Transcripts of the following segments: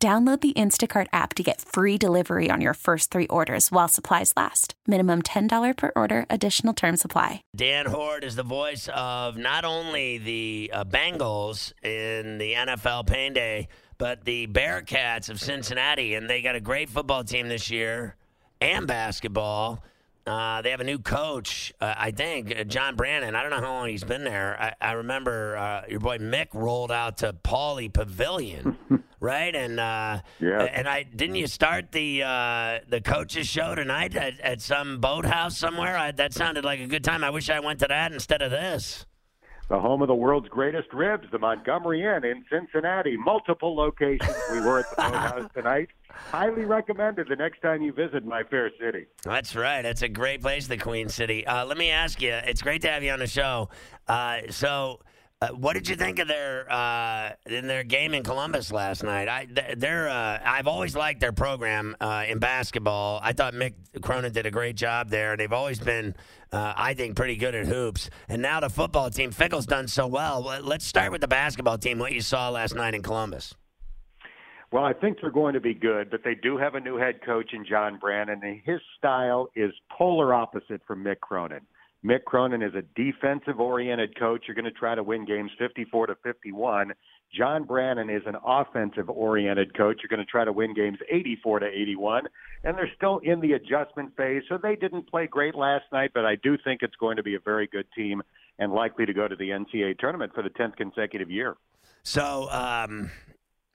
Download the Instacart app to get free delivery on your first three orders while supplies last. Minimum $10 per order, additional term supply. Dan Hoard is the voice of not only the uh, Bengals in the NFL Pain Day, but the Bearcats of Cincinnati. And they got a great football team this year and basketball. Uh, they have a new coach, uh, I think, uh, John Brannen. I don't know how long he's been there. I, I remember uh, your boy Mick rolled out to Pauley Pavilion, right? And uh, Yeah. and I didn't you start the uh, the coaches show tonight at, at some boathouse somewhere? I, that sounded like a good time. I wish I went to that instead of this. The home of the world's greatest ribs, the Montgomery Inn in Cincinnati. Multiple locations. We were at the Boathouse tonight. Highly recommended the next time you visit my fair city. That's right. That's a great place, the Queen City. Uh, let me ask you. It's great to have you on the show. Uh, so, uh, what did you think of their uh, in their game in Columbus last night? I th- they're uh, I've always liked their program uh, in basketball. I thought Mick Cronin did a great job there. They've always been, uh, I think, pretty good at hoops. And now the football team, Fickell's done so. Well, Let's start with the basketball team. What you saw last night in Columbus. Well, I think they're going to be good, but they do have a new head coach in John Brannen, and his style is polar opposite from Mick Cronin. Mick Cronin is a defensive oriented coach. You're going to try to win games 54 to 51. John Brannen is an offensive oriented coach. You're going to try to win games 84 to 81. And they're still in the adjustment phase, so they didn't play great last night, but I do think it's going to be a very good team and likely to go to the NCAA tournament for the 10th consecutive year. So, um,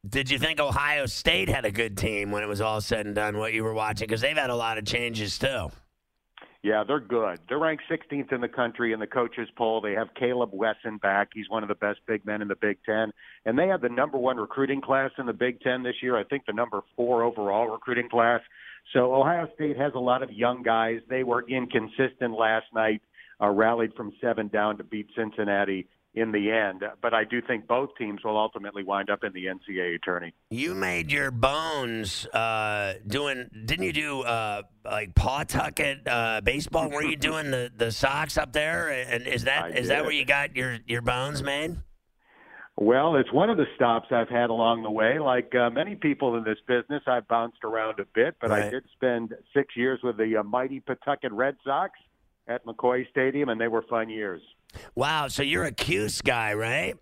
did you think Ohio State had a good team when it was all said and done? What you were watching because they've had a lot of changes too. Yeah, they're good. They're ranked 16th in the country in the coaches poll. They have Caleb Wesson back. He's one of the best big men in the Big Ten. And they have the number one recruiting class in the Big Ten this year. I think the number four overall recruiting class. So Ohio State has a lot of young guys. They were inconsistent last night, uh, rallied from seven down to beat Cincinnati in the end. But I do think both teams will ultimately wind up in the NCAA tourney. You made your bones uh, doing. Didn't you do uh, like Pawtucket uh, baseball? Were you doing the, the Sox up there? And is that I is that where you got your your bones made? Well, it's one of the stops I've had along the way. Like uh, many people in this business, I've bounced around a bit, but I did spend six years with the uh, mighty Pawtucket Red Sox at McCoy Stadium, and they were fun years. Wow. So you're a Cuse guy, right?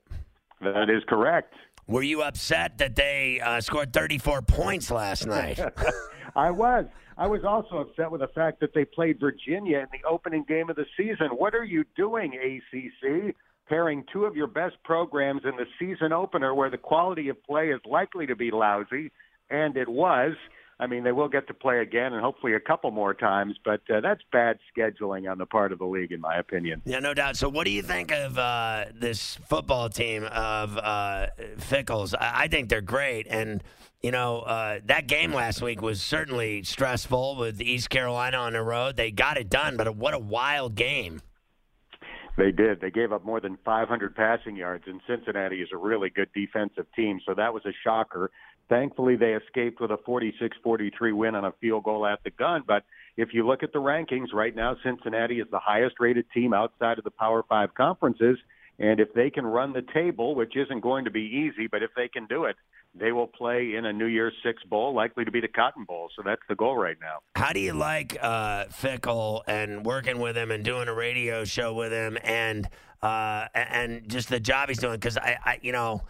That is correct. Were you upset that they uh, scored 34 points last night? I was. I was also upset with the fact that they played Virginia in the opening game of the season. What are you doing, ACC? Pairing two of your best programs in the season opener where the quality of play is likely to be lousy, and it was. I mean, they will get to play again and hopefully a couple more times, but uh, that's bad scheduling on the part of the league, in my opinion. Yeah, no doubt. So, what do you think of uh, this football team of uh, Fickell's? I-, I think they're great, and you know uh, that game last week was certainly stressful with East Carolina on the road. They got it done, but what a wild game! They did. They gave up more than 500 passing yards, and Cincinnati is a really good defensive team, so that was a shocker. Thankfully, they escaped with a 46-43 win on a field goal at the gun. But if you look at the rankings right now, Cincinnati is the highest-rated team outside of the Power Five conferences. And if they can run the table, which isn't going to be easy, but if they can do it, they will play in a New Year's Six bowl, likely to be the Cotton Bowl. So that's the goal right now. How do you like uh, Fickell and working with him and doing a radio show with him and uh, and just the job he's doing? Because I, I, you know.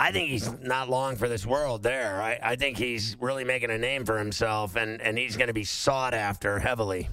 I think he's not long for this world there. I, I think he's really making a name for himself, and, and he's going to be sought after heavily.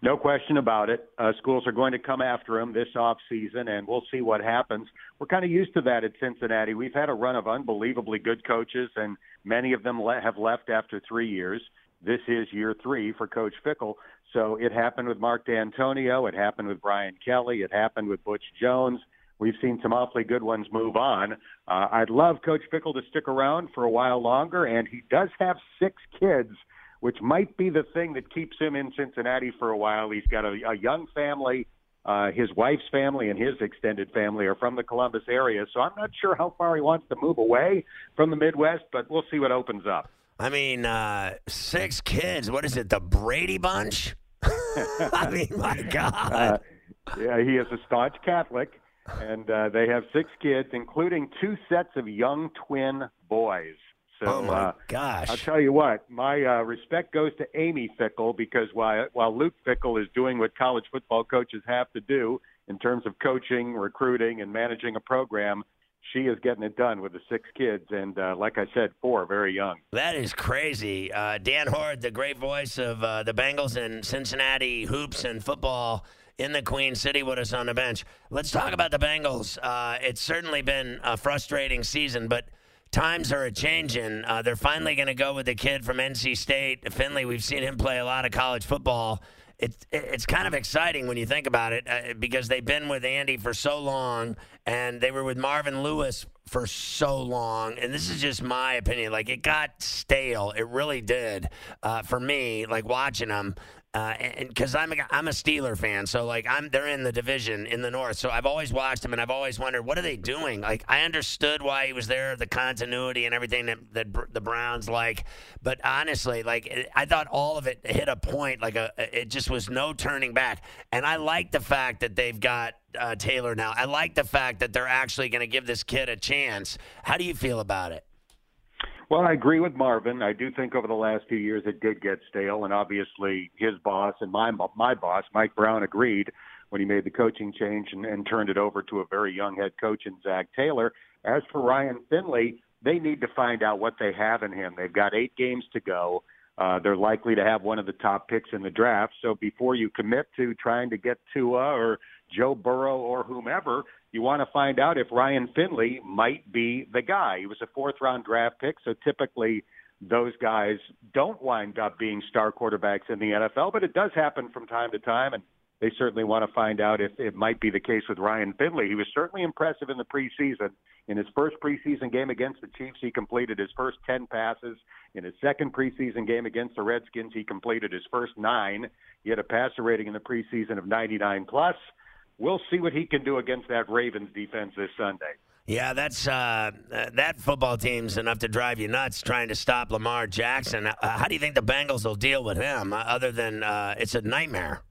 No question about it. Uh, schools are going to come after him this off season, and we'll see what happens. We're kind of used to that at Cincinnati. We've had a run of unbelievably good coaches, and many of them le- have left after three years. This is year three for Coach Fickell. So it happened with Mark Dantonio. It happened with Brian Kelly. It happened with Butch Jones. We've seen some awfully good ones move on. Uh, I'd love Coach Fickell to stick around for a while longer, and he does have six kids, which might be the thing that keeps him in Cincinnati for a while. He's got a, a young family. Uh, his wife's family and his extended family are from the Columbus area, so I'm not sure how far he wants to move away from the Midwest, but we'll see what opens up. I mean, uh, six kids. What is it, the Brady Bunch? I mean, my God. Uh, yeah, he is a staunch Catholic, and uh, they have six kids, including two sets of young twin boys. So, oh my uh, gosh! I'll tell you what, my uh, respect goes to Amy Fickell because while while Luke Fickell is doing what college football coaches have to do in terms of coaching, recruiting, and managing a program, she is getting it done with the six kids, and uh, like I said, four very young. That is crazy. Uh, Dan Hoard, the great voice of uh, the Bengals and Cincinnati hoops and football in the Queen City with us on the bench. Let's talk about the Bengals. Uh, it's certainly been a frustrating season, but times are a changing. Uh, they're finally going to go with the kid from NC State, Finley. We've seen him play a lot of college football it's it's kind of exciting when you think about it uh, because they've been with Andy for so long and they were with Marvin Lewis for so long and this is just my opinion like it got stale it really did uh, for me like watching them uh, and because I'm a, I'm a Steeler fan, so like I'm they're in the division in the North, so I've always watched them and I've always wondered what are they doing. Like I understood why he was there, the continuity and everything that, that the Browns like, but honestly, like I thought all of it hit a point, like a it just was no turning back. And I like the fact that they've got uh, Taylor now. I like the fact that they're actually going to give this kid a chance. How do you feel about it? Well, I agree with Marvin. I do think over the last few years it did get stale, and obviously his boss and my my boss, Mike Brown, agreed when he made the coaching change and, and turned it over to a very young head coach in Zac Taylor. As for Ryan Finley, they need to find out what they have in him. They've got eight games to go. Uh, they're likely to have one of the top picks in the draft. So before you commit to trying to get Tua or Joe Burrow or whomever, you want to find out if Ryan Finley might be the guy. He was a fourth round draft pick, so typically those guys don't wind up being star quarterbacks in the NFL, but it does happen from time to time, and they certainly want to find out if it might be the case with Ryan Finley. He was certainly impressive in the preseason. In his first preseason game against the Chiefs, he completed his first 10 passes. In his second preseason game against the Redskins, he completed his first nine. He had a passer rating in the preseason of 99 plus we'll see what he can do against that Ravens defense this Sunday. Yeah, that's uh, that football team's enough to drive you nuts trying to stop Lamar Jackson. Uh, how do you think the Bengals will deal with him? Uh, other than uh, it's a nightmare.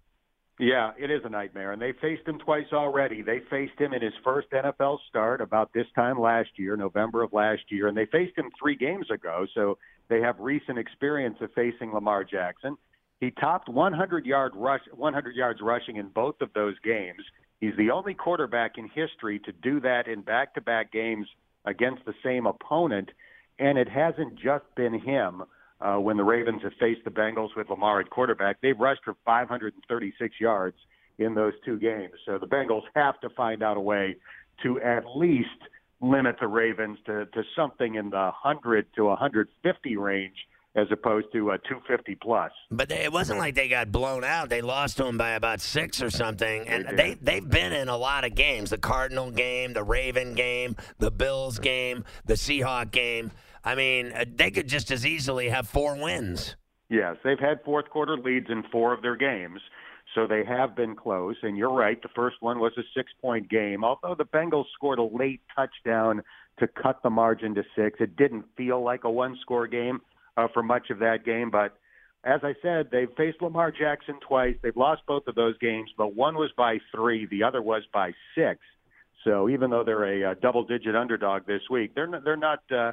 Yeah, it is a nightmare, and they faced him twice already. They faced him in his first NFL start about this time last year, November of last year, and they faced him three games ago. So they have recent experience of facing Lamar Jackson. He topped 100 yard rush, 100 yards rushing in both of those games. He's the only quarterback in history to do that in back-to-back games against the same opponent, and it hasn't just been him. Uh, when the Ravens have faced the Bengals with Lamar at quarterback, they've rushed for 536 yards in those two games. So the Bengals have to find out a way to at least limit the Ravens to, to something in the 100 to 150 range as opposed to a 250 plus. But they, it wasn't like they got blown out. They lost to them by about six or something, and they, they have been in a lot of games: the Cardinal game, the Raven game, the Bills game, the Seahawk game. I mean, uh, they could just as easily have four wins. Yes, they've had fourth quarter leads in four of their games. So they have been close. And you're right, the first one was a six point game. Although the Bengals scored a late touchdown to cut the margin to six, it didn't feel like a one score game uh, for much of that game. But as I said, they've faced Lamar Jackson twice. They've lost both of those games, but one was by three, the other was by six. So even though they're a, a uh, double-digit underdog this week, they're not, they're not uh,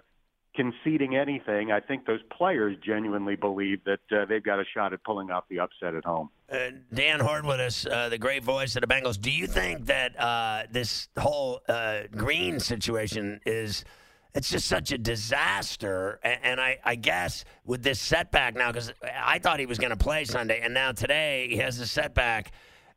conceding anything. I think those players genuinely believe that uh, they've got a shot at pulling off the upset at home. Uh, Dan Hoard with us, uh, the great voice of the Bengals. Do you think that uh, this whole uh, Green situation is – it's just such a disaster. And, and I, I, guess with this setback now, because I thought he was going to play Sunday, and now today he has a setback.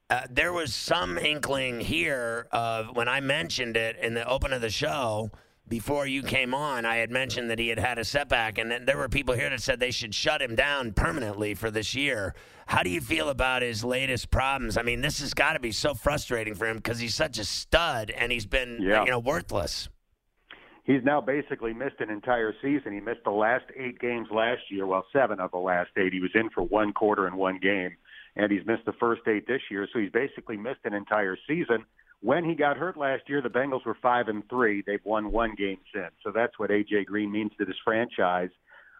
Uh, there was some inkling here of when I mentioned it in the open of the show before you came on, I had mentioned that he had had a setback, and then there were people here that said they should shut him down permanently for this year. How do you feel about his latest problems? I mean, this has got to be so frustrating for him because he's such a stud and he's been, Yeah. you know, worthless. He's now basically missed an entire season. He missed the last eight games last year, well, seven of the last eight. He was in for one quarter and one game, and he's missed the first eight this year. So he's basically missed an entire season. When he got hurt last year, the Bengals were five and three. They've won one game since. So that's what AJ Green means to this franchise.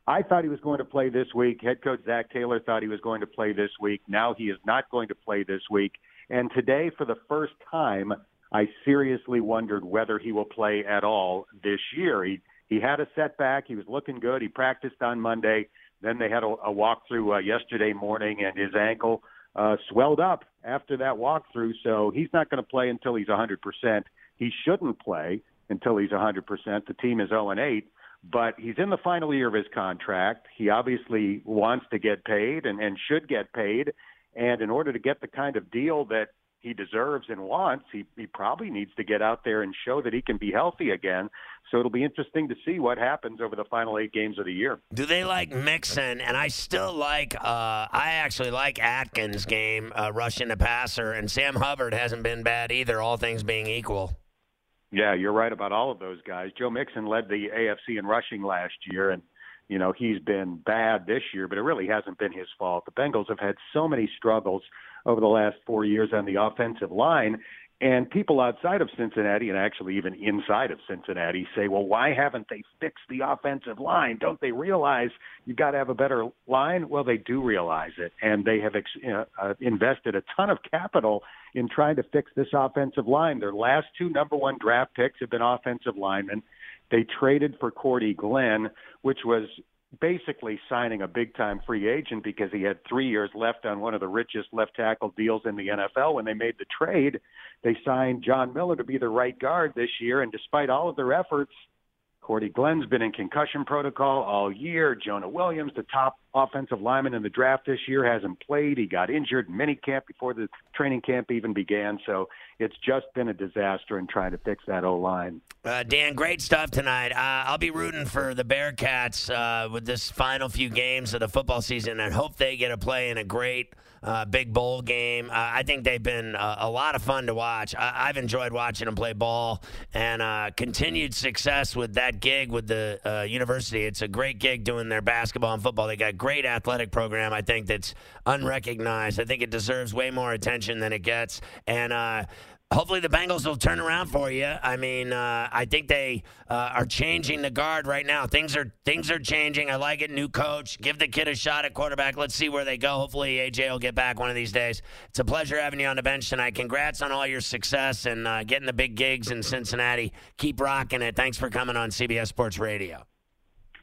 I thought he was going to play this week. Head coach Zac Taylor thought he was going to play this week. Now he is not going to play this week. And today, for the first time, I seriously wondered whether he will play at all this year. He he had a setback. He was looking good. He practiced on Monday. Then they had a, a walkthrough uh, yesterday morning, and his ankle uh, swelled up after that walkthrough. So he's not going to play until he's 100%. He shouldn't play until he's 100%. The team is 0 and 8, but he's in the final year of his contract. He obviously wants to get paid and, and should get paid. And in order to get the kind of deal that he deserves and wants, he, he probably needs to get out there and show that he can be healthy again. So it'll be interesting to see what happens over the final eight games of the year. Do they like Mixon? And I still like, uh, I actually like Atkins' game, uh, rushing the passer, and Sam Hubbard hasn't been bad either, all things being equal. Yeah, you're right about all of those guys. Joe Mixon led the AFC in rushing last year, and you know he's been bad this year, but it really hasn't been his fault. The Bengals have had so many struggles over the last four years on the offensive line, and people outside of Cincinnati, and actually even inside of Cincinnati, say, "Well, why haven't they fixed the offensive line? Don't they realize you've got to have a better line?" Well, they do realize it, and they have ex- uh, invested a ton of capital in trying to fix this offensive line. Their last two number one draft picks have been offensive linemen. They traded for Cordy Glenn, which was basically signing a big time free agent because he had three years left on one of the richest left tackle deals in the NFL. When they made the trade, they signed John Miller to be the right guard this year. And despite all of their efforts, Cordy Glenn's been in concussion protocol all year. Jonah Williams, the top offensive lineman in the draft this year, hasn't played. He got injured in minicamp before the training camp even began. So it's just been a disaster in trying to fix that O line. Uh, Dan, great stuff tonight. Uh, I'll be rooting for the Bearcats uh, with this final few games of the football season and hope they get a play in a great uh, big bowl game. Uh, I think they've been uh, a lot of fun to watch. I- have enjoyed watching them play ball and uh, continued success with that gig with the uh, university. It's a great gig doing their basketball and football. They got a great athletic program. I think that's unrecognized. I think it deserves way more attention than it gets. And uh, hopefully the Bengals will turn around for you. I mean, uh, I think they uh, are changing the guard right now. Things are things are changing. I like it. New coach, give the kid a shot at quarterback. Let's see where they go. Hopefully AJ will get back one of these days. It's a pleasure having you on the bench tonight. Congrats on all your success and uh, getting the big gigs in Cincinnati. Keep rocking it. Thanks for coming on CBS Sports Radio.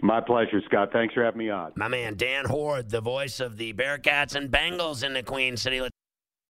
My pleasure, Scott. Thanks for having me on. My man Dan Hoard, the voice of the Bearcats and Bengals in the Queen City. Let's